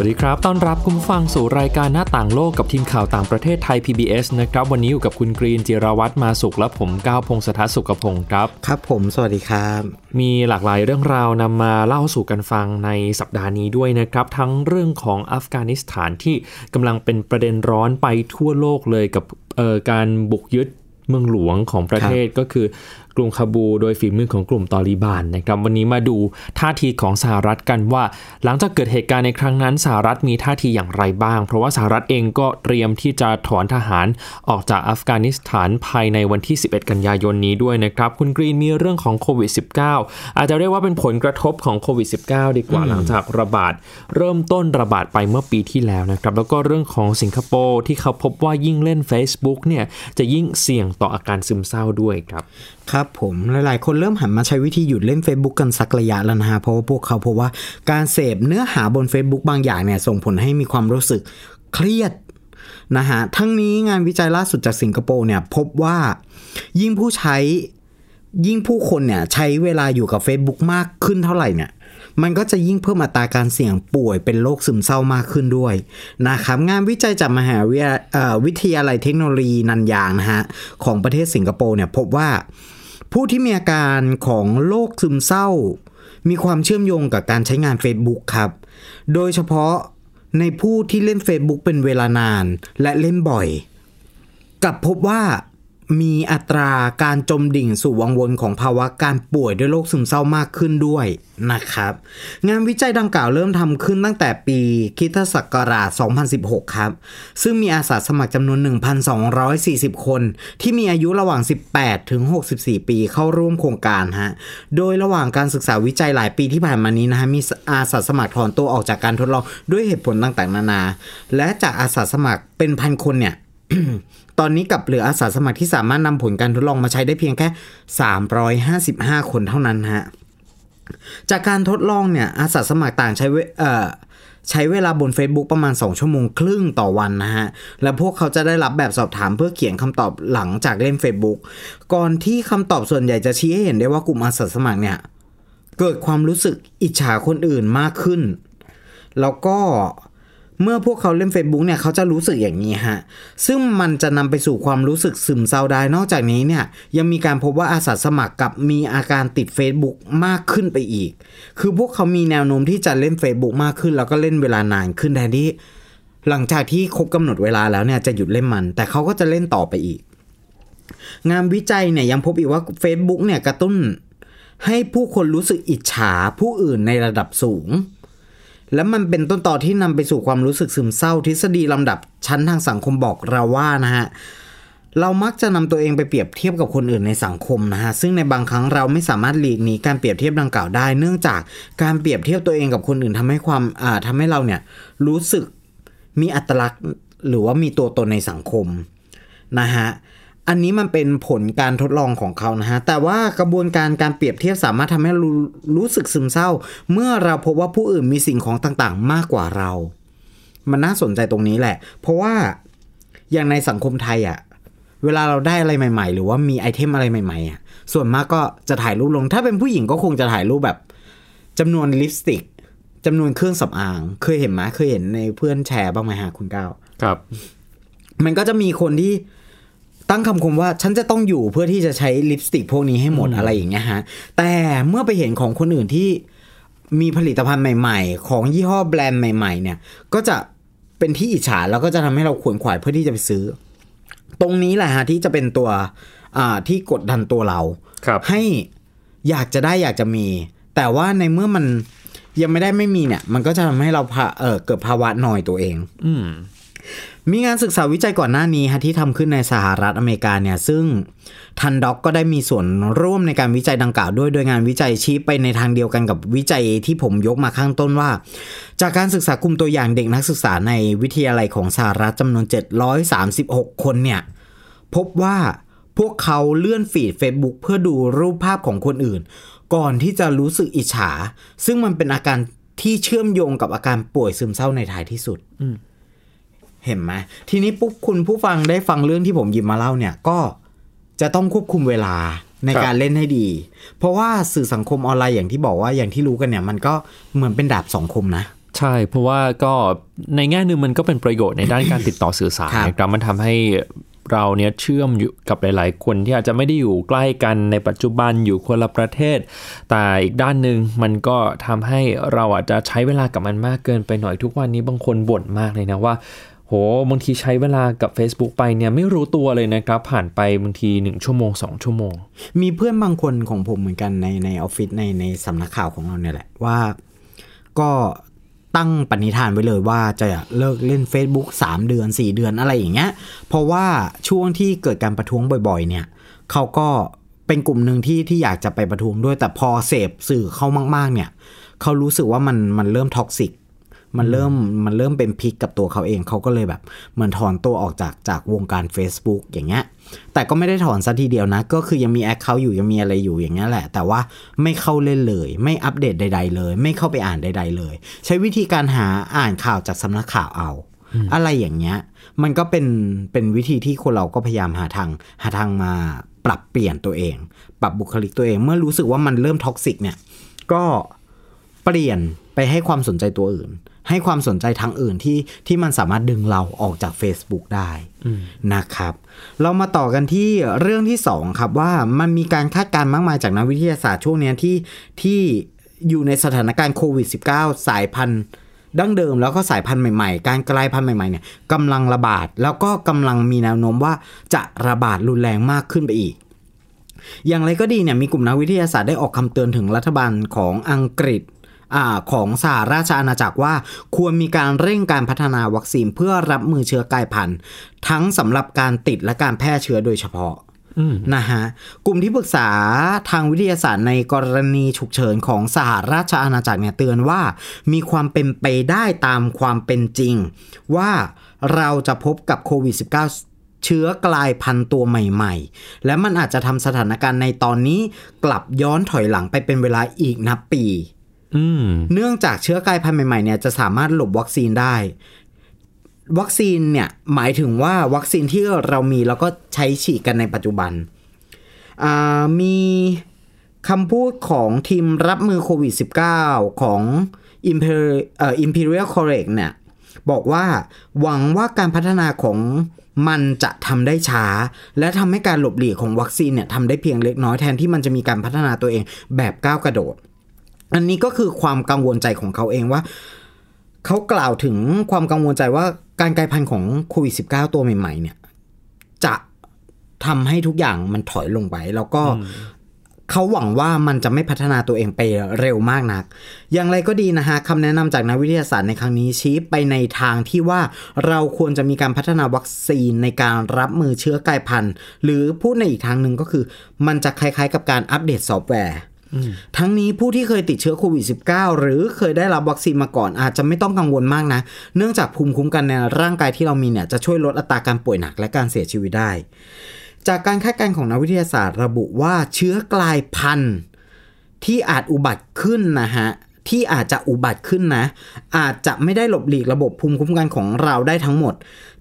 วัสดีครับ ต้อนรับคุณผู้ฟังสู่รายการหน้าต่างโลกกับทีมข่าวต่างประเทศไทย PBS นะครับ วันนี้อยู่กับคุณกรีนจิราวัตรมาสุขและผมก้าวพงศธรสุขพงศ์ครับ ครับผม สวัสดีครับ มีหลากหลายเรื่องราวนำมาเล่าสู่กันฟังในสัปดาห์นี้ด้วยนะครับ ทั้งเรื่องของอัฟกานิสถานที่กำลังเป็นประเด็นร้อนไปทั่วโลกเลยกับเอ่อการบุกยึดเมืองหลวงของประเทศก็คือ กรุงคาบูโดยฝีมือของกลุ่มตอริบานนะครับวันนี้มาดูท่าทีของสหรัฐกันว่า หลังจากเกิดเหตุการณ์ในครั้งนั้นสหรัฐมีท่าทีอย่างไรบ้าง เพราะว่าสหรัฐเองก็เตรียมที่จะถอนทหารออกจากอัฟกานิสถานภายในวันที่ 11 กันยายนนี้ด้วยนะครับ คุณกรีนมีเรื่องของโควิด -19 อาจจะเรียกว่าเป็นผลกระทบของโควิด -19 ดีกว่าหลังจากระบาด เริ่มต้นระบาดไปเมื่อปีที่แล้วนะครับแล้วก็เรื่องของสิงคโปร์ที่เขาพบว่ายิ่งเล่น Facebook เนี่ยจะยิ่งเสี่ยงต่ออาการซึมเศร้าด้วยครับ ครับผมหลายๆ คนเริ่มหันมาใช้วิธีหยุดเล่น Facebook กันสักระยะแล้วนะฮะเพราะว่าพวกเขาพบว่าการเสพเนื้อหาบน Facebook บางอย่างเนี่ยส่งผลให้มีความรู้สึกเครียดนะฮะทั้งนี้งานวิจัยล่าสุดจากสิงคโปร์เนี่ยพบว่ายิ่งผู้ใช้ยิ่งผู้คนเนี่ยใช้เวลาอยู่กับ Facebook มากขึ้นเท่าไหร่เนี่ยมันก็จะยิ่งเพิ่มอัตราการเสี่ยงป่วยเป็นโรคซึมเศร้ามากขึ้นด้วยนะครับงานวิจัยจากมหาวิทยาเอ่อวิทยาลัยเทคโนโลยีนันยางนะฮะของประเทศสิงคโปร์เนี่ยพบว่า ผู้ที่มีอาการของโรคซึมเศร้า มีความเชื่อมโยงกับการใช้งาน Facebook ครับ โดยเฉพาะในผู้ที่เล่น Facebook เป็นเวลานานและเล่นบ่อย กลับพบว่า มีอัตราการจมดิ่งสู่วังวนของภาวะการป่วยด้วยโรคซึมเศร้ามากขึ้นด้วยนะครับ งานวิจัยดังกล่าวเริ่มทำขึ้นตั้งแต่ปีคริสตศักราช 2016 ครับ ซึ่งมีอาสาสมัครจำนวน 1,240 คน ที่มีอายุระหว่าง 18 ถึง 64 ปีเข้าร่วมโครงการฮะ โดยระหว่างการศึกษาวิจัยหลายปีที่ผ่านมานี้นะฮะมีอาสาสมัครถอนตัวออกจากการทดลองด้วยเหตุผลต่างๆ นานา และจากอาสาสมัครเป็นพันคนเนี่ย ตอนนี้กับเหลืออาสาสมัครที่สามารถนำผลการทดลองมาใช้ได้เพียงแค่ 355 คนเท่านั้นฮะ จากการทดลองเนี่ยอาสาสมัครต่างใช้เวเอ่อใช้เวลาบน Facebook ประมาณ 2 ชั่วโมงครึ่งต่อวันนะฮะ และพวกเขาจะได้รับแบบสอบถามเพื่อเขียนคำตอบหลังจากเล่น Facebook ก่อนที่คำตอบส่วนใหญ่จะชี้ให้เห็นได้ว่ากลุ่มอาสาสมัครเนี่ย เกิดความรู้สึกอิจฉาคนอื่นมากขึ้น แล้วก็ เมื่อพวกเขาเล่น Facebook เนี่ยเขาจะรู้สึกอย่างนี้ฮะ ซึ่งมันจะนำไปสู่ความรู้สึกซึมเศร้าได้ นอกจากนี้เนี่ยยังมีการพบว่าอาสาสมัครกับมีอาการติด Facebook มากขึ้นไปอีก คือพวกเขามีแนวโน้มที่จะเล่น Facebook มากขึ้น แล้วก็เล่นเวลานานขึ้นแทนที่หลังจากที่ครบกำหนดเวลาแล้วเนี่ยจะหยุดเล่นมัน แต่เขาก็จะเล่นต่อไปอีก งานวิจัยเนี่ยยังพบอีกว่า Facebook เนี่ยกระตุ้นให้ผู้คนรู้สึกอิจฉาผู้อื่นในระดับสูง และมันเป็นต้นต่อที่นำไปสู่ความรู้สึกซึมเศร้า ทฤษฎีลำดับชั้นทางสังคมบอกเราว่านะฮะเรามักจะนำตัวเองไปเปรียบเทียบกับคนอื่นในสังคมนะฮะ ซึ่งในบางครั้งเราไม่สามารถหลีกหนีการเปรียบเทียบดังกล่าวได้ เนื่องจากการเปรียบเทียบตัวเองกับคนอื่นทำให้ความอ่าทำให้เราเนี่ยรู้สึกมีอัตลักษณ์หรือว่ามีตัวตนในสังคมนะฮะ อันนี้มันเป็นผลการทดลองของเขานะฮะ แต่ว่ากระบวนการการเปรียบเทียบสามารถทำให้รู้รู้สึกซึมเศร้า เมื่อเราพบว่าผู้อื่นมีสิ่งของต่างๆ มากกว่าเรา มันน่าสนใจตรงนี้แหละ เพราะว่าอย่างในสังคมไทยอะ่ะ เวลาเราได้อะไรใหม่ ๆ หรือว่ามีไอเทมอะไรใหม่ๆอะ่ะ ส่วนมากก็จะถ่ายรูปลง ถ้าเป็นผู้หญิงก็คงจะถ่ายรูปแบบจำนวนลิปสติกจำนวนเครื่องสำอาง เคยเห็นไหมเคยเห็นในเพื่อนแชร์บ้างไหมฮะคุณก้าวครับ มันก็จะมีคนที่ ตั้งคำคมว่าฉันจะต้องอยู่เพื่อที่จะใช้ลิปสติกพวกนี้ให้หมดอะไรอย่างเงี้ยฮะ แต่เมื่อไปเห็นของคนอื่นที่มีผลิตภัณฑ์ใหม่ ๆ ของยี่ห้อแบรนด์ใหม่ ๆ เนี่ย ก็จะเป็นที่อิจฉาแล้วก็จะทำให้เราขวนขวายเพื่อที่จะไปซื้อ ตรงนี้แหละฮะที่จะเป็นตัวอ่าที่กดดันตัวเราครับให้อยากจะได้อยากจะมี แต่ว่าในเมื่อมันยังไม่ได้ไม่มีเนี่ย มันก็จะทำให้เราพาเออเกิดภาวะหน่อยตัวเอง อื มีงานศึกษาวิจัยก่อนหน้านี้ฮะที่ทำขึ้นในสหรัฐอเมริกาเนี่ยซึ่งทันด็อกก็ได้มีส่วนร่วมในการวิจัยดังกล่าวด้วยโดยงานวิจัยชี้ไปในทางเดียวกันกับวิจัยที่ผมยกมาข้างต้นว่า จากการศึกษากลุ่มตัวอย่างเด็กนักศึกษาในวิทยาลัยของสหรัฐจำนวน 736 คนเนี่ยพบว่าพวกเขาเลื่อนฟีด Facebook เพื่อดูรูปภาพของคนอื่น ก่อนที่จะรู้สึกอิจฉา ซึ่งมันเป็นอาการที่เชื่อมโยงกับอาการป่วยซึมเศร้าในท้ายที่สุดอื เห็นไหมทีนี้ปุ๊บคุณผู้ฟังได้ฟังเรื่องที่ผมหยิบมาเล่าเนี่ยก็จะต้องควบคุมเวลาในครับการเล่นให้ดี เพราะว่าสื่อสังคมออนไลน์อย่างที่บอกว่าอย่างที่รู้กันเนี่ย มันก็เหมือนเป็นดาบสองคมนะใช่ เพราะว่าก็ในแง่หนึ่งมันก็เป็นประโยชน์ในด้านการติดต่อสื่อสารครับนะครับมันทำให้เราเนี่ยเชื่อมอยู่กับหลาย ๆ คนที่อาจจะไม่ได้อยู่ใกล้กันในปัจจุบันอยู่คนละประเทศ แต่อีกด้านหนึ่งมันก็ทำให้เราอาจจะใช้เวลากับมันมากเกินไปหน่อยทุกวันนี้บางคนบ่นมากเลยนะว่า โหบางทีใช้เวลากับ Facebook ไปเนี่ยไม่รู้ตัวเลยนะครับ ผ่านไปบางที 1 ชั่วโมง 2 ชั่วโมง มีเพื่อนบางคนของผมเหมือนกันในในออฟฟิศในในสำนักข่าวของเราเนี่ยแหละว่า ก็ตั้งปณิธานไว้เลยว่าจะเลิกเล่น Facebook 3 เดือน 4 เดือนอะไรอย่างเงี้ย เพราะว่าช่วงที่เกิดการประท้วงบ่อยๆ เนี่ยเขาก็เป็นกลุ่มหนึ่งที่ที่อยากจะไปประท้วงด้วยแต่พอเสพสื่อเข้ามาก ๆ เนี่ยเขารู้สึกว่ามันมันเริ่ม toxic มันเริ่มมันเริ่มเป็นพิษกับตัวเขาเองเขาก็เลยแบบเหมือนถอนตัวออกจากจากวงการ Facebook อย่างเงี้ย แต่ก็ไม่ได้ถอนซะทีเดียวนะ ก็คือยังมี account อยู่ยังมีอะไรอยู่อย่างเงี้ยแหละ แต่ว่าไม่เข้าเล่นเลย ไม่อัปเดตใด ๆ เลย ไม่เข้าไปอ่านใด ๆ เลย ใช้วิธีการหาอ่านข่าวจากสำนักข่าวเอาอะไรอย่างเงี้ย มันก็เป็นเป็นวิธีที่คนเราก็พยายามหาทางหาทางมาปรับเปลี่ยนตัวเอง ปรับบุคลิกตัวเอง เมื่อรู้สึกว่ามันเริ่มท็อกซิกเนี่ย ก็เปลี่ยนไปให้ความสนใจตัวอื่น ให้ความสนใจทางอื่นที่ที่มันสามารถดึงเราออกจาก Facebook ได้นะครับ เรามาต่อกันที่เรื่องที่สองครับว่ามันมีการคาดการณ์มากมายจากนักวิทยาศาสตร์ช่วงเนี้ยที่ที่อยู่ในสถานการณ์โควิด -19 สายพันธุ์ดั้งเดิมแล้วก็สายพันธุ์ใหม่ๆ การกลายพันธุ์ใหม่ๆเนี่ยกำลังระบาด แล้วก็กำลังมีแนวโน้มว่าจะระบาดรุนแรงมากขึ้นไปอีก อย่างไรก็ดีเนี่ยมีกลุ่มนักวิทยาศาสตร์ได้ออกคำเตือนถึงรัฐบาลของอังกฤษ อาของสหราชอาณาจักรว่าควรมีการเร่งการพัฒนาวัคซีนเพื่อรับมือเชื้อกลายพันธุ์ ทั้งสำหรับการติดและการแพร่เชื้อโดยเฉพาะนะฮะกลุ่มที่ปรึกษาทางวิทยาศาสตร์ในกรณีฉุกเฉินของสหราชอาณาจักรเนี่ยเตือนว่า มีความเป็นไปได้ตามความเป็นจริง ว่าเราจะพบกับโควิด -19 เชื้อกลายพันธุ์ตัวใหม่ๆ และมันอาจจะทำสถานการณ์ในตอนนี้กลับย้อนถอยหลังไปเป็นเวลาอีกนับปีอืม เนื่องจากเชื้อกลายพันธุ์ใหม่ๆเนี่ยจะสามารถหลบวัคซีนได้ วัคซีนเนี่ยหมายถึงว่าวัคซีนที่เรามีแล้วก็ใช้ฉีดกันในปัจจุบัน มีคำพูดของทีมรับมือโควิด -19 ของ Imperial เอ่อ Imperial College เนี่ยบอกว่าหวังว่าการพัฒนาของมันจะทำได้ช้า และทำให้การหลบหลีกของวัคซีนเนี่ยทำได้เพียงเล็กน้อยแทนที่มันจะมีการพัฒนาตัวเองแบบก้าวกระโดด อันนี้ก็คือความกังวลใจของเขาเองว่า เขากล่าวถึงความกังวลใจว่าการกลายพันธุ์ของโควิด -19 ตัวใหม่ ๆ เนี่ย จะทำให้ทุกอย่างมันถอยลงไป แล้วก็เขาหวังว่ามันจะไม่พัฒนาตัวเองไปเร็วมากนัก อย่างไรก็ดีนะฮะคำแนะนำจากนักวิทยาศาสตร์ในครั้งนี้ชี้ไปในทางที่ว่าเราควรจะมีการพัฒนาวัคซีนในการรับมือเชื้อกลายพันธุ์ หรือพูดในอีกทางหนึ่งก็คือ มันจะคล้ายๆ กับการอัปเดตซอฟต์แวร์ ทั้งนี้ผู้ที่เคยติดเชื้อโควิด -19 หรือเคยได้รับวัคซีนมาก่อน อาจจะไม่ต้องกังวลมากนะ เนื่องจากภูมิคุ้มกันในร่างกายที่เรามีเนี่ยจะช่วยลดอัตราการป่วยหนักและการเสียชีวิตได้ จากการคาดการณ์ของนักวิทยาศาสตร์ ระบุว่าเชื้อกลายพันธุ์ที่อาจอุบัติขึ้นนะฮะที่อาจจะอุบัติขึ้นนะ อาจจะไม่ได้หลบหลีกระบบภูมิคุ้มกันของเราได้ทั้งหมด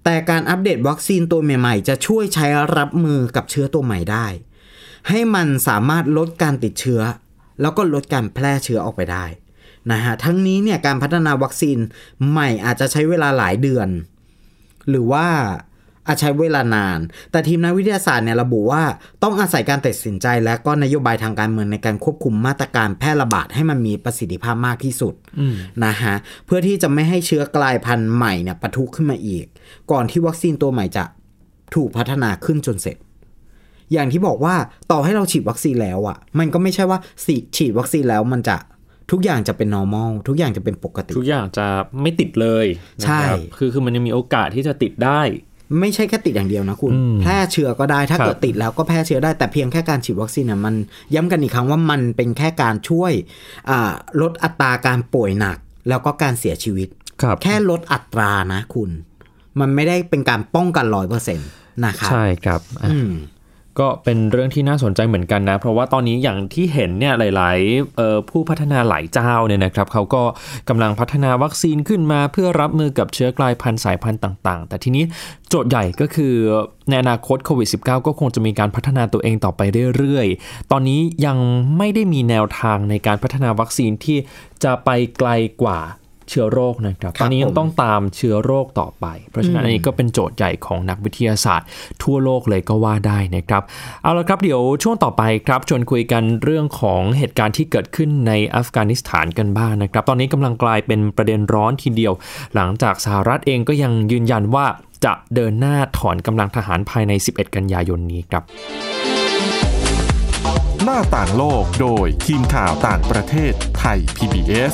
แต่การอัปเดตวัคซีนตัวใหม่ ๆ จะช่วยใช้รับมือกับเชื้อตัวใหม่ได้ ให้มันสามารถลดการติดเชื้อ แล้วก็ลดการแพร่เชื้อออกไปได้นะฮะทั้งนี้เนี่ยการพัฒนาวัคซีนใหม่อาจจะใช้เวลาหลายเดือน หรือว่าอาจใช้เวลานาน แต่ทีมนักวิทยาศาสตร์เนี่ยระบุว่าต้องอาศัยการตัดสินใจและก็นโยบายทางการเมืองในการควบคุมมาตรการแพร่ระบาดให้มันมีประสิทธิภาพมากที่สุดนะฮะเพื่อที่จะไม่ให้เชื้อกลายพันธุ์ใหม่เนี่ยปะทุขึ้นมาอีก ก่อนที่วัคซีนตัวใหม่จะถูกพัฒนาขึ้นจนเสร็จ อย่างที่บอกว่าต่อให้เราฉีดวัคซีนแล้วอะ่ะ มันก็ไม่ใช่ว่าฉีดฉีดวัคซีนแล้วมันจะทุกอย่างจะเป็น normal ทุกอย่างจะเป็นปกติ ทุกอย่างจะไม่ติดเลยนะครับใช่คือคือมันยังมีโอกาสที่จะติดได้ ไม่ใช่แค่ติดอย่างเดียวนะคุณอืมแพร่เชื้อก็ได้ถ้าครับเกิดติดแล้วก็แพร่เชื้อได้แต่เพียงแค่การฉีดวัคซีนเนี่ยมันย้ำกันอีกครั้งว่ามันเป็นแค่การช่วยอ่าลดอัตราการป่วยหนัก แล้วก็การเสียชีวิตครับแค่ลดอัตรานะคุณ มันไม่ได้เป็นการป้องกันร้อยเปอร์เซ็นต์นะครับใช่ครับอะอืม ก็เป็นเรื่องที่น่าสนใจเหมือนกันนะ เพราะว่าตอนนี้อย่างที่เห็นเนี่ยหลายๆผู้พัฒนาหลายเจ้าเนี่ยนะครับเขาก็กำลังพัฒนาวัคซีนขึ้นมา เพื่อรับมือกับเชื้อกลายพันธุ์สายพันธุ์ต่าง ๆ แต่ทีนี้โจทย์ใหญ่ก็คือในอนาคตโควิด -19 ก็คงจะมีการพัฒนาตัวเองต่อไปเรื่อยๆ ตอนนี้ยังไม่ได้มีแนวทางในการพัฒนาวัคซีนที่จะไปไกลกว่า เชื้อโรคนะครับตอนนี้ยังต้องตามเชื้อโรคต่อไป เพราะฉะนั้นอันนี้ก็เป็นโจทย์ใหญ่ของนักวิทยาศาสตร์ ทั่วโลกเลยก็ว่าได้นะครับ เอาละครับเดี๋ยวช่วงต่อไปครับชวนคุยกันเรื่องของเหตุการณ์ที่เกิดขึ้นในอัฟกานิสถานกันบ้างนะครับ ตอนนี้กำลังกลายเป็นประเด็นร้อนทีเดียว หลังจากสหรัฐเองก็ยังยืนยันว่าจะเดินหน้าถอนกำลังทหารภายใน 11 กันยายนนี้ครับ หน้าต่างโลกโดยทีมข่าวต่างประเทศไทย PBS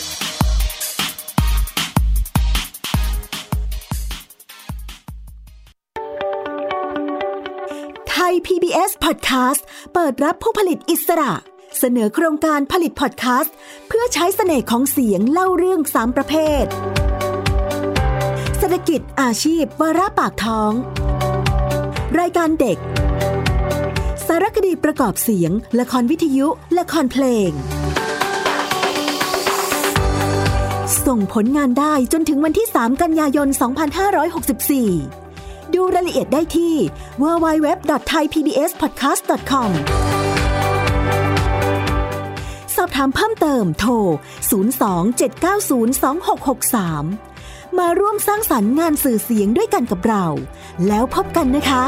ไย PBS Podcast เปิดรับผู้ผลิตอิสระ เสนอโครงการผลิตพอดแคสต์เพื่อใช้เสน่ห์ของเสียงเล่าเรื่องสามประเภท เศรษฐกิจอาชีพวาระปากท้อง รายการเด็ก สารคดีประกอบเสียง ละครวิทยุ ละครเพลง ส่งผลงานได้จนถึงวันที่ 3 กันยายน 2564 ดูรายละเอียดได้ที่ www.thaipbspodcast.com สอบถามเพิ่มเติมโทร 027902663 มาร่วมสร้างสรรค์งานสื่อเสียงด้วยกันกับเรา แล้วพบกันนะคะ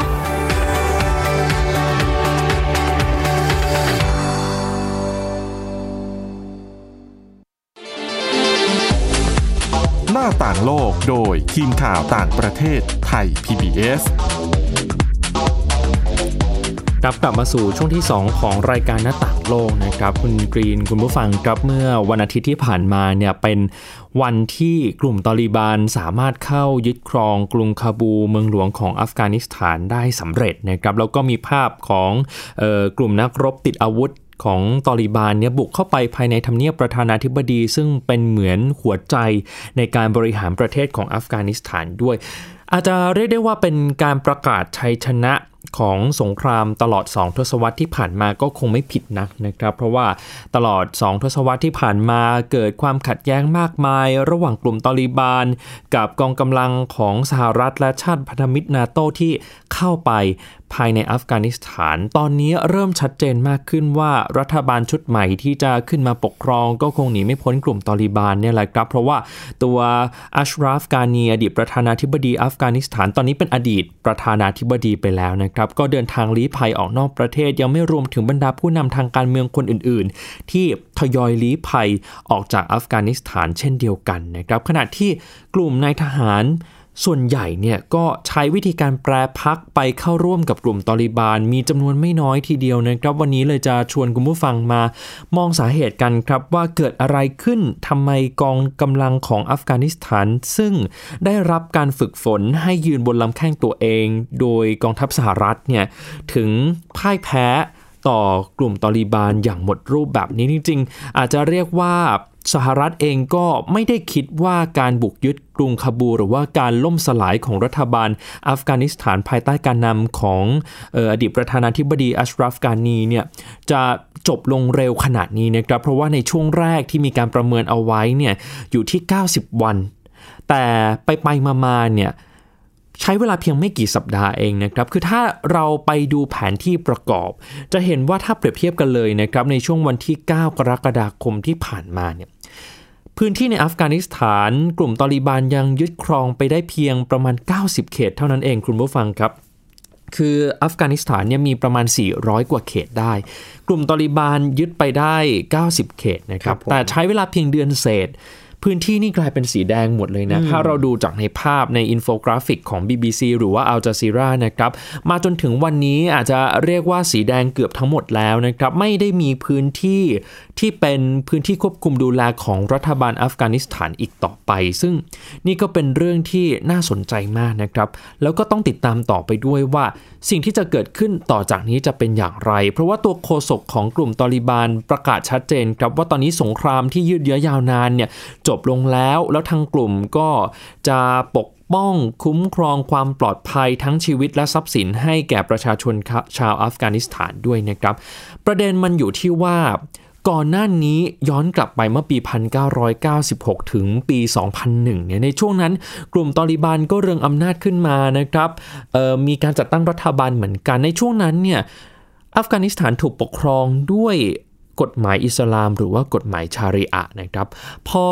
าต่างโลกโดยทีมข่าวต่างประเทศไทย PBS ครับกลับมาสู่ช่วงที่ 2 ของรายการหน้าต่างโลกนะครับ คุณกรีนคุณผู้ฟังครับเมื่อวันอาทิตย์ที่ผ่านมาเนี่ยเป็นวันที่กลุ่มตอริบานสามารถเข้ายึดครองกรุงคาบูเมืองหลวงของอัฟกานิสถานได้สำเร็จนะครับแล้วก็มีภาพของออกลุ่มนักรบติดอาวุธ ของตอริบานเนี่ยบุกเข้าไปภายในทำเนียบประธานาธิบดี ซึ่งเป็นเหมือนหัวใจในการบริหารประเทศของอัฟกานิสถานด้วย อาจจะเรียกได้ว่าเป็นการประกาศชัยชนะของสงครามตลอด 2 ทศวรรษที่ผ่านมาก็คงไม่ผิดนักนะครับ เพราะว่าตลอด 2 ทศวรรษที่ผ่านมาเกิดความขัดแย้งมากมาย ระหว่างกลุ่มตอริบาน กับกองกำลังของสหรัฐและชาติพันธมิตรนาโตที่เข้าไป ภายในอัฟกานิสถาน ตอนนี้เริ่มชัดเจนมากขึ้นว่ารัฐบาลชุดใหม่ที่จะขึ้นมาปกครองก็คงหนีไม่พ้นกลุ่มตอริบานเนี่ยแหละครับ เพราะว่าตัวอัชราฟกานีอดีตประธานาธิบดีอัฟกานิสถานตอนนี้เป็นอดีตประธานาธิบดีไปแล้วนะครับ ก็เดินทางลี้ภัยออกนอกประเทศยังไม่รวมถึงบรรดาผู้นำทางการเมืองคนอื่น ๆ ที่ทยอยลี้ภัยออกจากอัฟกานิสถานเช่นเดียวกันนะครับขณะที่กลุ่มนายทหาร ส่วนใหญ่เนี่ยก็ใช้วิธีการแปรพักไปเข้าร่วมกับกลุ่มตอริบาน มีจำนวนไม่น้อยทีเดียวนะครับ วันนี้เลยจะชวนคุณผู้ฟังมามองสาเหตุกันครับว่าเกิดอะไรขึ้นทำไมกองกำลังของอัฟกานิสถาน ซึ่งได้รับการฝึกฝนให้ยืนบนลำแข้งตัวเอง โดยกองทัพสหรัฐเนี่ยถึงพ่ายแพ้ ต่อกลุ่มตอริบานอย่างหมดรูปแบบนี้จริงๆ อาจจะเรียกว่าสหรัฐเองก็ไม่ได้คิดว่าการบุกยึดกรุงคาบูหรือว่าการล่มสลายของรัฐบาลอัฟกานิสถานภายใต้การนำของอดีตประธานาธิบดีอัชรัฟกานีเนี่ยจะจบลงเร็วขนาดนี้นะครับ เพราะว่าในช่วงแรกที่มีการประเมินเอาไว้เนี่ยอยู่ที่ 90 วัน แต่ไปไปมาๆเนี่ย ใช้เวลาเพียงไม่กี่สัปดาห์เองนะครับคือถ้าเราไปดูแผนที่ประกอบ จะเห็นว่าถ้าเปรียบเทียบกันเลยนะครับในช่วงวันที่ 9 กรกฎาคมที่ผ่านมาเนี่ยพื้นที่ในอัฟกานิสถาน กลุ่มตอริบานยังยึดครองไปได้เพียงประมาณ 90 เขตเท่านั้นเองคุณผู้ฟังครับ คืออัฟกานิสถานเนี่ยมีประมาณ 400 กว่าเขตได้ กลุ่มตอลีบานยึดไปได้ 90 เขตนะครับแต่ใช้เวลาเพียงเดือนเศษ พื้นที่นี่กลายเป็นสีแดงหมดเลยนะ ถ้าเราดูจากในภาพในอินโฟกราฟิกของ BBC หรือว่า Al Jazeera นะครับ มาจนถึงวันนี้อาจจะเรียกว่าสีแดงเกือบทั้งหมดแล้วนะครับ ไม่ได้มีพื้นที่ที่เป็นพื้นที่ควบคุมดูแลของรัฐบาลอัฟกานิสถานอีกต่อไป ซึ่งนี่ก็เป็นเรื่องที่น่าสนใจมากนะครับ แล้วก็ต้องติดตามต่อไปด้วยว่าสิ่งที่จะเกิดขึ้นต่อจากนี้จะเป็นอย่างไร เพราะว่าตัวโฆษกของกลุ่มตอริบานประกาศชัดเจนครับว่าตอนนี้สงครามที่ยืดเยื้อยาวนานเนี่ยจบลงแล้ว แล้วทางกลุ่มก็จะปกป้องคุ้มครองความปลอดภัยทั้งชีวิตและทรัพย์สินให้แก่ประชาชนชาวอัฟกานิสถานด้วยนะครับ ประเด็นมันอยู่ที่ว่า ก่อนหน้านี้ย้อนกลับไปเมื่อปี 1996 ถึงปี 2001 เนี่ยในช่วงนั้นกลุ่มตอริบันก็เรืองอำนาจขึ้นมานะครับมีการจัดตั้งรัฐบาลเหมือนกันในช่วงนั้นเนี่ยอัฟกานิสถานถูกปกครองด้วยกฎหมายอิสลามหรือว่ากฎหมายชาริอะนะครับ พอ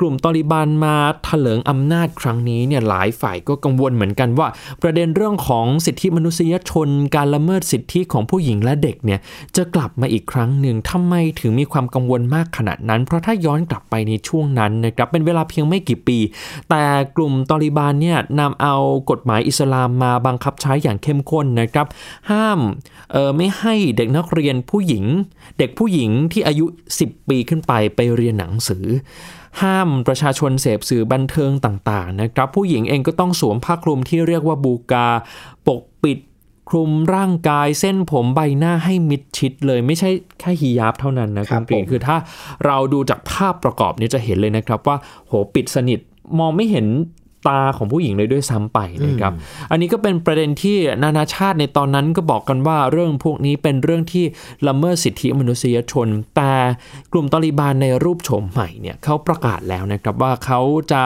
กลุ่มตอริบานมาถลิงอำนาจครั้งนี้เนี่ยหลายฝ่ายก็กังวลเหมือนกันว่า ประเด็นเรื่องของสิทธิมนุษยชน การละเมิดสิทธิของผู้หญิงและเด็กเนี่ยจะกลับมาอีกครั้งหนึ่งทำไมถึงมีความกังวลมากขนาดนั้น เพราะถ้าย้อนกลับไปในช่วงนั้นนะครับเป็นเวลาเพียงไม่กี่ปี แต่กลุ่มตอริบานเนี่ยนำเอากฎหมายอิสลามมาบังคับใช้อย่างเข้มข้นนะครับ ห้ามเออไม่ให้เด็กนักเรียนผู้หญิง เด็กผู้หญิงที่อายุ 10 ปีขึ้นไปไปเรียนหนังสือ ห้ามประชาชนเสพสื่อบันเทิงต่างๆนะครับ ผู้หญิงเองก็ต้องสวมผ้าคลุมที่เรียกว่าบูกา ปกปิดคลุมร่างกายเส้นผมใบหน้าให้มิดชิดเลยไม่ใช่แค่ฮิยาบเท่านั้นนะคุณกรีนคือถ้าเราดูจากภาพประกอบนี้จะเห็นเลยนะครับว่าโหปิดสนิทมองไม่เห็น ตาของผู้หญิงเลยด้วยซ้ำไปนะครับ อันนี้ก็เป็นประเด็นที่นานาชาติในตอนนั้นก็บอกกันว่าเรื่องพวกนี้เป็นเรื่องที่ละเมิดสิทธิมนุษยชน แต่กลุ่มตอริบานในรูปโฉมใหม่เนี่ยเขาประกาศแล้วนะครับว่าเขาจะ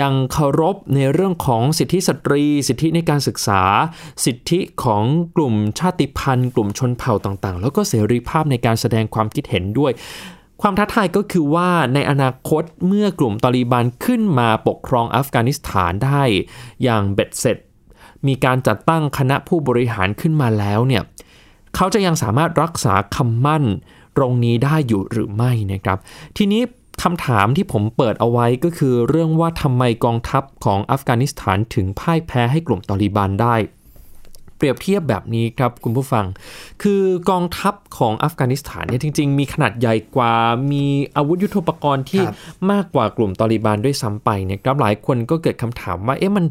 ยังเคารพในเรื่องของสิทธิสตรี สิทธิในการศึกษา สิทธิของกลุ่มชาติพันธุ์ กลุ่มชนเผ่าต่างๆ แล้วก็เสรีภาพในการแสดงความคิดเห็นด้วย ความท้าทายก็คือว่าในอนาคตเมื่อกลุ่มตอริบันขึ้นมาปกครองอัฟกานิสถานได้อย่างเบ็ดเสร็จ มีการจัดตั้งคณะผู้บริหารขึ้นมาแล้วเนี่ยเขาจะยังสามารถรักษาคำมั่นตรงนี้ได้อยู่หรือไม่นะครับ ทีนี้คำถามที่ผมเปิดเอาไว้ก็คือเรื่องว่าทำไมกองทัพของอัฟกานิสถานถึงพ่ายแพ้ให้กลุ่มตอริบันได้ เปรียบเทียบแบบนี้ครับคุณผู้ฟัง คือกองทัพของอัฟกานิสถานเนี่ยจริง ๆ มีขนาดใหญ่กว่ามีอาวุธยุโทโธปกรณ์ที่มากกว่ากลุ่มตอริบานด้วยซ้ำไปเนี่ยครับหลายคนก็เกิดคำถามว่าเอ๊ะมัน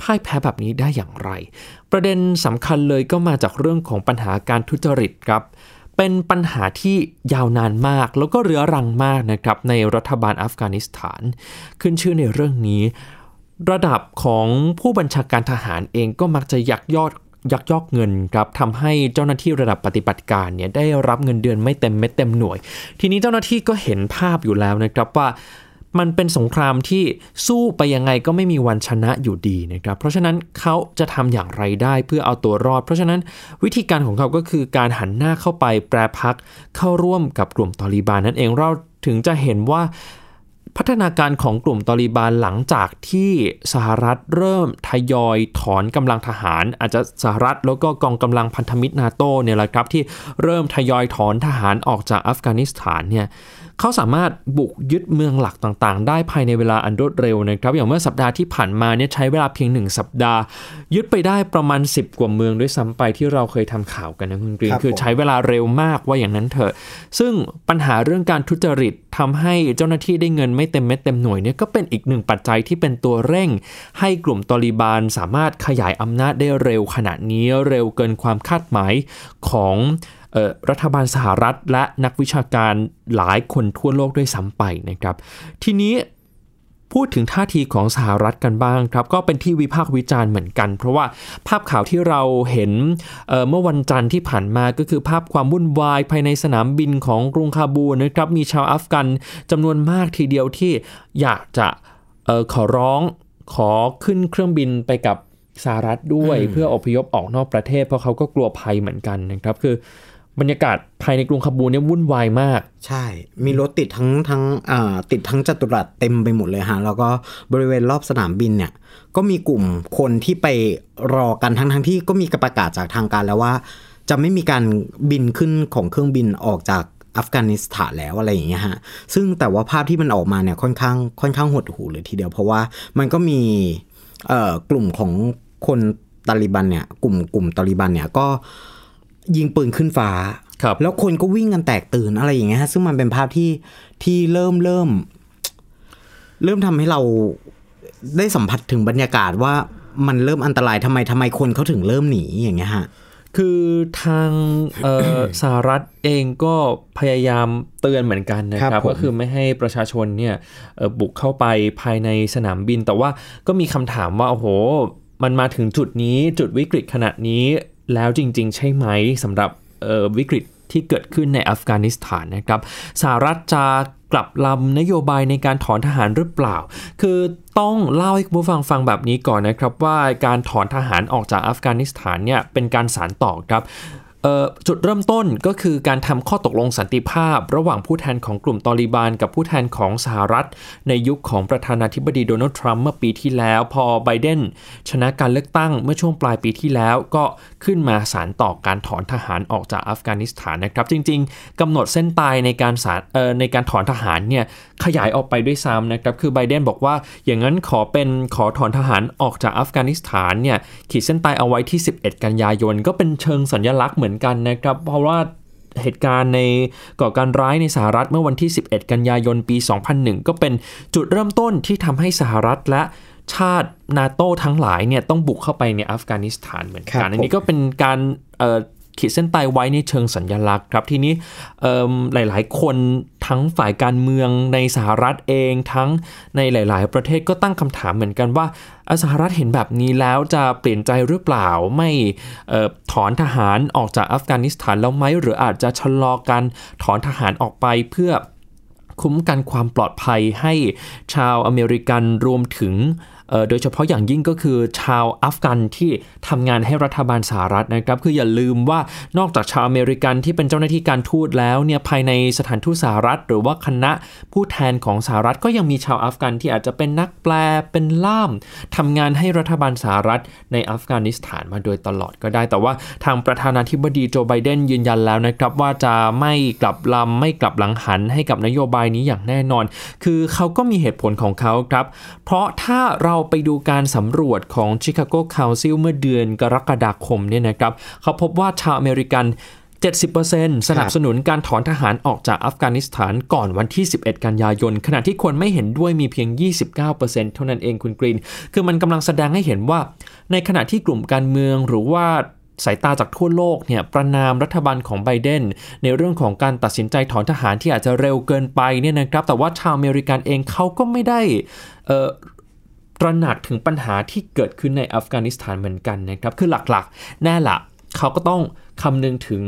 พ่ายแพ้แบบนี้ได้อย่างไร ประเด็นสำคัญเลยก็มาจากเรื่องของปัญหาการทุจริตครับเป็นปัญหาที่ยาวนานมาก แล้วก็เรื้อรังมากนะครับในรัฐบาลอัฟกานิสถาน ขึ้นชื่อในเรื่องนี้ ระดับของผู้บัญชาการทหารเองก็มักจะยักยอด ยักยอกเงินครับทำให้เจ้าหน้าที่ระดับปฏิบัติการเนี่ยได้รับเงินเดือนไม่เต็มเม็ดเต็มหน่วย ทีนี้เจ้าหน้าที่ก็เห็นภาพอยู่แล้วนะครับว่ามันเป็นสงครามที่สู้ไปยังไงก็ไม่มีวันชนะอยู่ดีนะครับ เพราะฉะนั้นเขาจะทำอย่างไรได้เพื่อเอาตัวรอด เพราะฉะนั้นวิธีการของเขาก็คือการหันหน้าเข้าไปแปรพักเข้าร่วมกับกลุ่มตอริบานนั่นเองเราถึงจะเห็นว่า พัฒนาการของกลุ่มตอริบานหลังจากที่สหรัฐเริ่มทยอยถอนกำลังทหาร อาจจะสหรัฐแล้วก็กองกำลังพันธมิตรนาโตเนี่ยแหละครับที่เริ่มทยอยถอนทหารออกจากอัฟกานิสถานเนี่ย เขาสามารถบุกยึดเมืองหลักต่างๆ ได้ภายในเวลาอันรวดเร็วนะครับ อย่างเมื่อสัปดาห์ที่ผ่านมาเนี่ยใช้เวลาเพียงหนึ่งสัปดาห์ ยึดไปได้ประมาณ 10 กว่าเมืองด้วยซ้ำไปที่เราเคยทำข่าวกันนะคุณกรีนคือใช้เวลาเร็วมากว่าอย่างนั้นเถอะ ซึ่งปัญหาเรื่องการทุจริตทำให้เจ้าหน้าที่ได้เงินไม่เต็มเม็ดเต็มหน่วยเนี่ยก็เป็นอีกหนึ่งปัจจัยที่เป็นตัวเร่ง ให้กลุ่มตอริบานสามารถขยายอำนาจได้เร็วขนาดนี้เร็วเกินความคาดหมายของ รัฐบาลสหรัฐและนักวิชาการหลายคนทั่วโลกด้วยซ้ำไปนะครับ ทีนี้พูดถึงท่าทีของสหรัฐกันบ้างครับ ก็เป็นที่วิพากษ์วิจารณ์เหมือนกัน เพราะว่าภาพข่าวที่เราเห็นเเมื่อวันจันทร์ที่ผ่านมาก็คือภาพความวุ่นวายภายในสนามบินของกรุงคาบูนะครับ มีชาวอัฟกันจำนวนมากทีเดียวที่อยากจะออขอร้องขอขึ้นเครื่องบินไปกับสหรัฐด้วยเพื่ออพยพออกนอกประเทศ เพราะเขาก็กลัวภัยเหมือนกันนะครับ คือ บรรยากาศภายในกรุงคาบูเนี่ยวุ่นวายมาก ใช่ มีรถติดทั้งทั้งอ่าติดทั้งจัตุรัสเต็มไปหมดเลยฮะ แล้วก็บริเวณรอบสนามบินเนี่ย ก็มีกลุ่มคนที่ไปรอกันทั้งทั้งที่ก็มีประกาศจากทางการแล้วว่า จะไม่มีการบินขึ้นของเครื่องบินออกจากอัฟกานิสถานแล้วอะไรอย่างเงี้ยฮะ ซึ่งแต่ว่าภาพที่มันออกมาเนี่ยค่อนข้างค่อนข้างหดหูเลยทีเดียว เพราะว่ามันก็มีเอ่อกลุ่มของคนตาลิบันเนี่ย กลุ่มกลุ่มตาลิบันเนี่ยก็ ยิงปืนขึ้นฟ้าครับแล้วคนก็วิ่งกันแตกตื่นอะไรอย่างเงี้ยฮะซึ่งมันเป็นภาพที่ที่เริ่มเริ่ม เริ่มทำให้เราได้สัมผัสถึงบรรยากาศว่ามันเริ่มอันตรายทำไมทำไมคนเขาถึงเริ่มหนีอย่างเงี้ยฮะคือทางเอ่อสหรัฐเองก็พยายามเตือนเหมือนกันนะคครัรับบผมก็คือไม่ให้ประชาชนเนี่ยเอ่อบุกเข้าไปภายในสนามบิน แต่ว่าก็มีคำถามว่าโอ้โห มันมาถึงจุดนี้จุดวิกฤตขนาดนี้ แล้วจริง ๆ ใช่ไหมสำหรับวิกฤตที่เกิดขึ้นในอัฟกานิสถานนะครับสหรัฐจะกลับลำนโยบายในการถอนทหารหรือเปล่า คือต้องเล่าให้คุณผู้ฟังฟังแบบนี้ก่อนนะครับว่าการถอนทหารออกจากอัฟกานิสถานเนี่ยเป็นการสารต่อครับ จุดเริ่มต้นก็คือการทำข้อตกลงสันติภาพ ระหว่างผู้แทนของกลุ่มตอริบาน กับผู้แทนของสหรัฐ ในยุคของประธานาธิบดีโดนัลด์ทรัมป์เมื่อปีที่แล้ว พอไบเดนชนะการเลือกตั้งเมื่อช่วงปลายปีที่แล้วก็ขึ้นมาสารต่อการถอนทหารออกจากอัฟกานิสถานนะครับ จริงๆกำหนดเส้นตายในการสารในการถอนทหารเนี่ยขยายออกไปด้วยซ้ำนะครับคือไบเดนบอกว่าอย่างนั้นขอเป็นขอถอนทหารออกจากอัฟกานิสถานเนี่ยขีดเส้นตายเอาไว้ที่ 11 กันยายน ก็เป็นเชิงสัญลักษณ์เหมือนกันนะครับ เพราะว่าเหตุการณ์ในก่อการร้ายในสหรัฐเมื่อวันที่ 11 กันยายนปี 2001 ก็เป็นจุดเริ่มต้นที่ทำให้สหรัฐและชาตินาโต้ทั้งหลายเนี่ยต้องบุกเข้าไปในอัฟกานิสถานเหมือนครักันบอันนี้ก็เป็นการเอ่อ ขีดเส้นตายไว้ในเชิงสัญญลักษณ์ครับทีนี้หลาย ๆ คนทั้งฝ่ายการเมืองในสหรัฐเอง ทั้งในหลาย ๆ ประเทศก็ตั้งคำถามเหมือนกันว่าสหรัฐเห็นแบบนี้แล้วจะเปลี่ยนใจหรือเปล่าไม่ถอนทหารออกจากอัฟกานิสถานแล้วไหมหรืออาจจะชะลอการถอนทหารออกไปเพื่อคุ้มกันความปลอดภัยให้ชาวอเมริกันรวมถึง โดยเฉพาะอย่างยิ่งก็คือชาวอัฟกันที่ทำงานให้รัฐบาลสหรัฐนะครับ คืออย่าลืมว่านอกจากชาวอเมริกันที่เป็นเจ้าหน้าที่การทูตแล้วเนี่ยภายในสถานทูตสหรัฐ หรือว่าคณะผู้แทนของสหรัฐก็ยังมีชาวอัฟกันที่อาจจะเป็นนักแปลเป็นล่ามทำงานให้รัฐบาลสหรัฐ ในอัฟกานิสถานมาโดยตลอดก็ได้ แต่ว่าทางประธานาธิบดีโจไบเดนยืนยันแล้วนะครับว่าจะไม่กลับลำไม่กลับหลังหันให้กับนโยบายนี้อย่างแน่นอน คือเขาก็มีเหตุผลของเขาครับ เพราะถ้าเราราไปดูการสำรวจของ Chicago Council เมื่อเดือนกรกฎาคมเนี่ยนะครับ เขาพบว่าชาวอเมริกัน 70%สนับสนุนการถอนทหารออกจากอัฟกานิสถานก่อนวันที่ 11 กันยายน ขณะที่คนไม่เห็นด้วยมีเพียง 29%เท่านั้นเองคุณกรีน คือมันกำลังแสดงให้เห็นว่า ในขณะที่กลุ่มการเมืองหรือว่าสายตาจากทั่วโลกเนี่ยประนามรัฐบาลของไบเดน ในเรื่องของการตัดสินใจถอนทหารที่อาจจะเร็วเกินไปเนี่ยนะครับแต่ว่าชาวอเมริกันเองเขาก็ไม่ได้ ตระหนักถึงปัญหาที่เกิดขึ้นในอัฟกานิสถานเหมือนกันนะครับ คือหลักๆ แน่ละเขาก็ต้องคำนึงถึง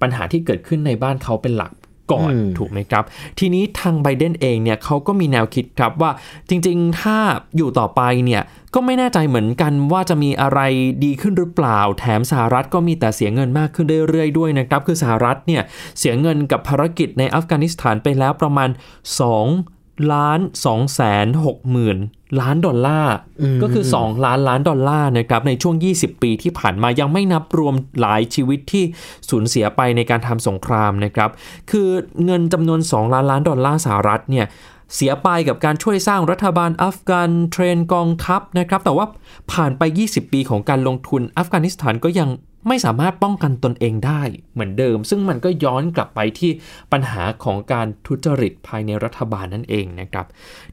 ปัญหาที่เกิดขึ้นในบ้านเขาเป็นหลักก่อนอืมถูกไหมครับ ทีนี้ทางไบเดนเองเนี่ยเขาก็มีแนวคิดครับว่าจริงๆ ถ้าอยู่ต่อไปเนี่ยก็ไม่แน่ใจเหมือนกันว่าจะมีอะไรดีขึ้นหรือเปล่า แถมสหรัฐก็มีแต่เสียเงินมากขึ้นเรื่อยๆด้วยนะครับ คือสหรัฐเนี่ยเสียเงินกับภารกิจในอัฟกานิสถานไปแล้วประมาณ 2 ล้าน2แสน6หมื่นล้านดอลลาร์ก็คือ 2 ล้านล้านดอลลาร์นะครับในช่วง 20 ปีที่ผ่านมายังไม่นับรวมหลายชีวิตที่สูญเสียไปในการทำสงครามนะครับ คือเงินจำนวน 2 ล้านล้านดอลลาร์สหรัฐเนี่ยเสียไปกับการช่วยสร้างรัฐบาลอัฟกัน train กองทัพนะครับ แต่ว่าผ่านไป 20 ปีของการลงทุนอัฟกานิสถานก็ยัง ไม่สามารถป้องกันตนเองได้เหมือนเดิม ซึ่งมันก็ย้อนกลับไปที่ปัญหาของการทุจริตภายในรัฐบาลนั่นเองนะครับ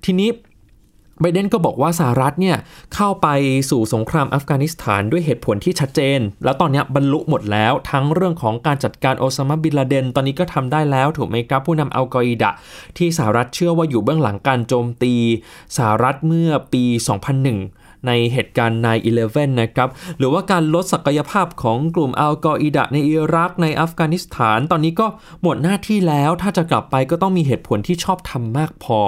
ทีนี้ไบเดนก็บอกว่าสหรัฐเนี่ยเข้าไปสู่สงครามอัฟกานิสถานด้วยเหตุผลที่ชัดเจน แล้วตอนนี้บรรลุหมดแล้วทั้งเรื่องของการจัดการโอซามาบินลาเดน ตอนนี้ก็ทำได้แล้วถูกไหมครับ ผู้นำอัลกออิดะที่สหรัฐเชื่อว่าอยู่เบื้องหลังการโจมตีสหรัฐเมื่อปี 2001 ในเหตุการณ์9-11นะครับ หรือว่าการลดศักยภาพของกลุ่มอัลกออิดะในอิรักในอัฟกานิสถาน ตอนนี้ก็หมดหน้าที่แล้ว ถ้าจะกลับไปก็ต้องมีเหตุผลที่ชอบทำมากพอ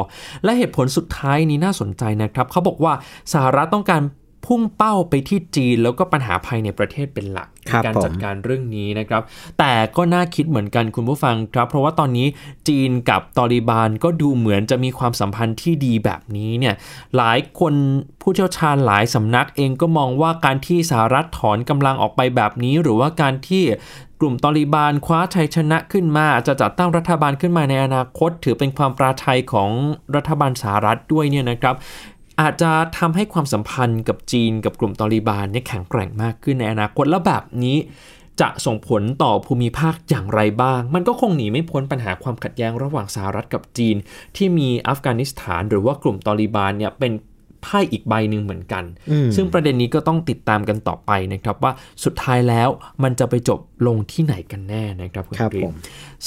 และเหตุผลสุดท้ายนี้น่าสนใจนะครับ เขาบอกว่าสหรัฐต้องการ พุ่งเป้าไปที่จีนแล้วก็ปัญหาภายในประเทศเป็นหลักในครับการผมจัดการเรื่องนี้นะครับ แต่ก็น่าคิดเหมือนกันคุณผู้ฟังครับ เพราะว่าตอนนี้จีนกับตอริบานก็ดูเหมือนจะมีความสัมพันธ์ที่ดีแบบนี้เนี่ยหลายคนผู้เชี่ยวชาญหลายสำนักเองก็มองว่าการที่สหรัฐถอนกำลังออกไปแบบนี้ หรือว่าการที่กลุ่มตอริบานคว้าชัยชนะขึ้นมา จะจัดตั้งรัฐบาลขึ้นมาในอนาคต ถือเป็นความปราชัยของรัฐบาลสหรัฐด้วยเนี่ยนะครับ อาจจะทำให้ความสัมพันธ์กับจีนกับกลุ่มตอริบานเนี่ยแข็งแกร่งมากขึ้นในอนาคตแล้วแบบนี้จะส่งผลต่อภูมิภาคอย่างไรบ้าง มันก็คงหนีไม่พ้นปัญหาความขัดแย้งระหว่างสหรัฐกับจีน ที่มีอัฟกานิสถานหรือว่ากลุ่มตอริบานเนี่ยเป็น ไพ่อีกใบหนึ่งเหมือนกัน ซึ่งประเด็นนี้ก็ต้องติดตามกันต่อไปนะครับว่าสุดท้ายแล้วมันจะไปจบลงที่ไหนกันแน่นะครับคุณครับกรีนผม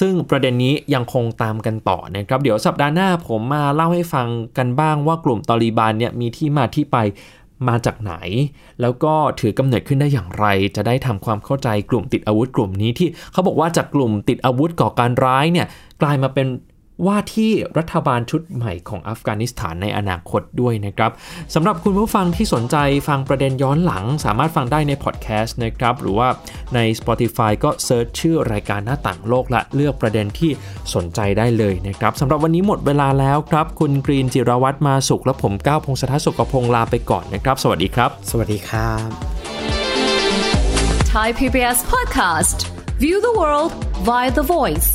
ซึ่งประเด็นนี้ยังคงตามกันต่อนะครับ เดี๋ยวสัปดาห์หน้าผมมาเล่าให้ฟังกันบ้างว่ากลุ่มตอริบานเนี่ยมีที่มาที่ไปมาจากไหน แล้วก็ถือกำเนิดขึ้นได้อย่างไร จะได้ทำความเข้าใจกลุ่มติดอาวุธกลุ่มนี้ที่เขาบอกว่าจากกลุ่มติดอาวุธก่อการร้ายเนี่ยกลายมาเป็น ว่าที่รัฐบาลชุดใหม่ของอัฟกานิสถานในอนาคตด้วยนะครับสำหรับคุณผู้ฟังที่สนใจฟังประเด็นย้อนหลัง สามารถฟังได้ในพอดแคสต์นะครับหรือว่าใน Spotify ก็เซิร์ชชื่อรายการหน้าต่างโลกและเลือกประเด็นที่สนใจได้เลยนะครับสำหรับวันนี้หมดเวลาแล้วครับ คุณกรีนจิรวัตรมาสุขและผมก้าวพงศธรสุขพงศ์ลาไปก่อนนะครับ สวัสดีครับ สวัสดีครับ Thai PBS podcast. View the world via the voice.